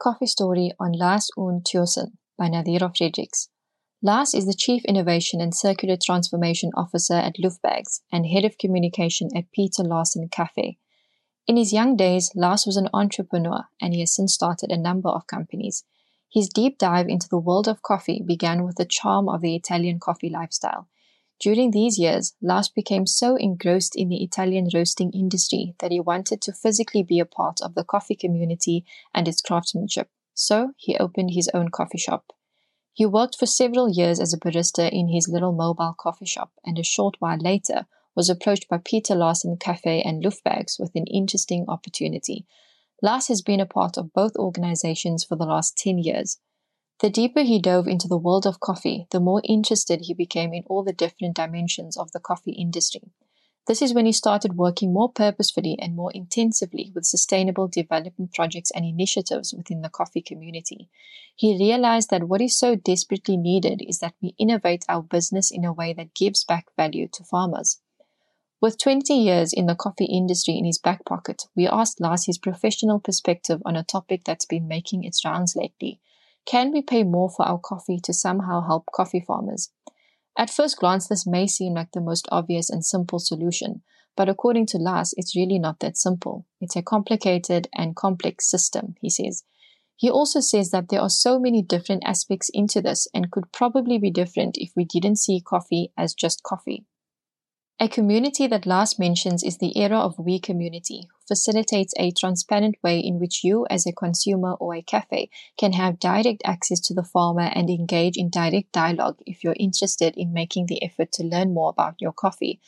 Coffee Story on Lars Aaen Thøgersen by Nathierah Fredericks. Lars is the Chief Innovation and Circular Transformation Officer at Löfbergs and Head of Communication at Peter Larsen Kaffe. In his young days, Lars was an entrepreneur and he has since started a number of companies. His deep dive into the world of coffee began with the charm of the Italian coffee lifestyle. During these years, Lars became so engrossed in the Italian roasting industry that he wanted to physically be a part of the coffee community and its craftsmanship. So he opened his own coffee shop. He worked for several years as a barista in his little mobile coffee shop, and a short while later was approached by Peter Larsen Kaffe and Löfbergs with an interesting opportunity. Lars has been a part of both organizations for the last 10 years. The deeper he dove into the world of coffee, the more interested he became in all the different dimensions of the coffee industry. This is when he started working more purposefully and more intensively with sustainable development projects and initiatives within the coffee community. He realized that what is so desperately needed is that we innovate our business in a way that gives back value to farmers. With 20 years in the coffee industry in his back pocket, we asked Lars his professional perspective on a topic that's been making its rounds lately. Can we pay more for our coffee to somehow help coffee farmers? At first glance, this may seem like the most obvious and simple solution, but according to Lars, it's really not that simple. It's a complicated and complex system, he says. He also says that there are so many different aspects into this and could probably be different if we didn't see coffee as just coffee. A community that Lars mentions is the era of We Community, facilitates a transparent way in which you, as a consumer or a cafe, can have direct access to the farmer and engage in direct dialogue if you're interested in making the effort to learn more about your coffee.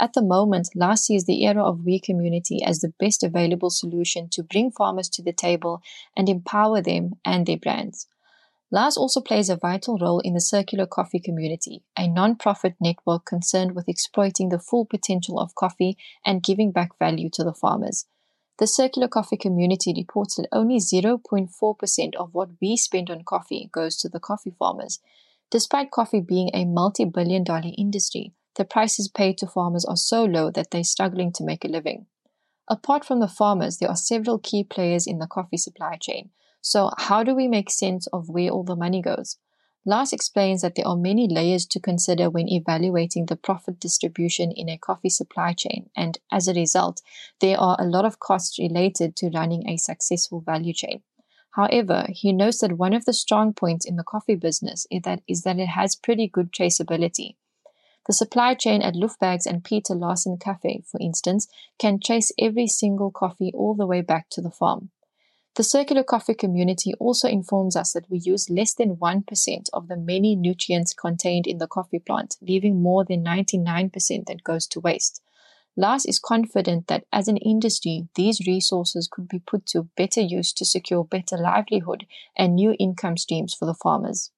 At the moment, Lars sees the era of We Community as the best available solution to bring farmers to the table and empower them and their brands. Lars also plays a vital role in the Circular Coffee Community, a non-profit network concerned with exploiting the full potential of coffee and giving back value to the farmers. The Circular Coffee Community reports that only 0.4% of what we spend on coffee goes to the coffee farmers. Despite coffee being a multi billion dollar industry, the prices paid to farmers are so low that they're struggling to make a living. Apart from the farmers, there are several key players in the coffee supply chain. So, how do we make sense of where all the money goes? Lars explains that there are many layers to consider when evaluating the profit distribution in a coffee supply chain, and as a result, there are a lot of costs related to running a successful value chain. However, he notes that one of the strong points in the coffee business is that, is that it has pretty good traceability. The supply chain at Löfbergs and Peter Larsen Kaffe, for instance, can trace every single coffee all the way back to the farm. The circular coffee community also informs us that we use less than 1% of the many nutrients contained in the coffee plant, leaving more than 99% that goes to waste. Lars is confident that as an industry, these resources could be put to better use to secure better livelihood and new income streams for the farmers.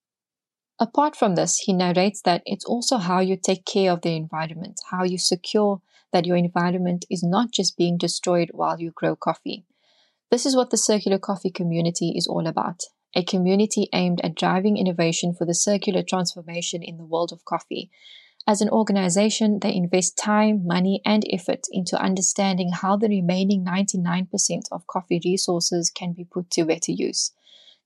Apart from this, he narrates that it's also how you take care of the environment, how you secure that your environment is not just being destroyed while you grow coffee. This is what the circular coffee community is all about a community aimed at driving innovation for the circular transformation in the world of coffee. As an organization, they invest time, money, and effort into understanding how the remaining 99% of coffee resources can be put to better use.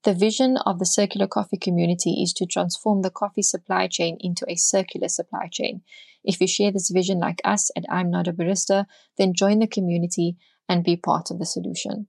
The vision of the circular coffee community is to transform the coffee supply chain into a circular supply chain. If you share this vision like us at I'm Not a Barista, then join the community and be part of the solution.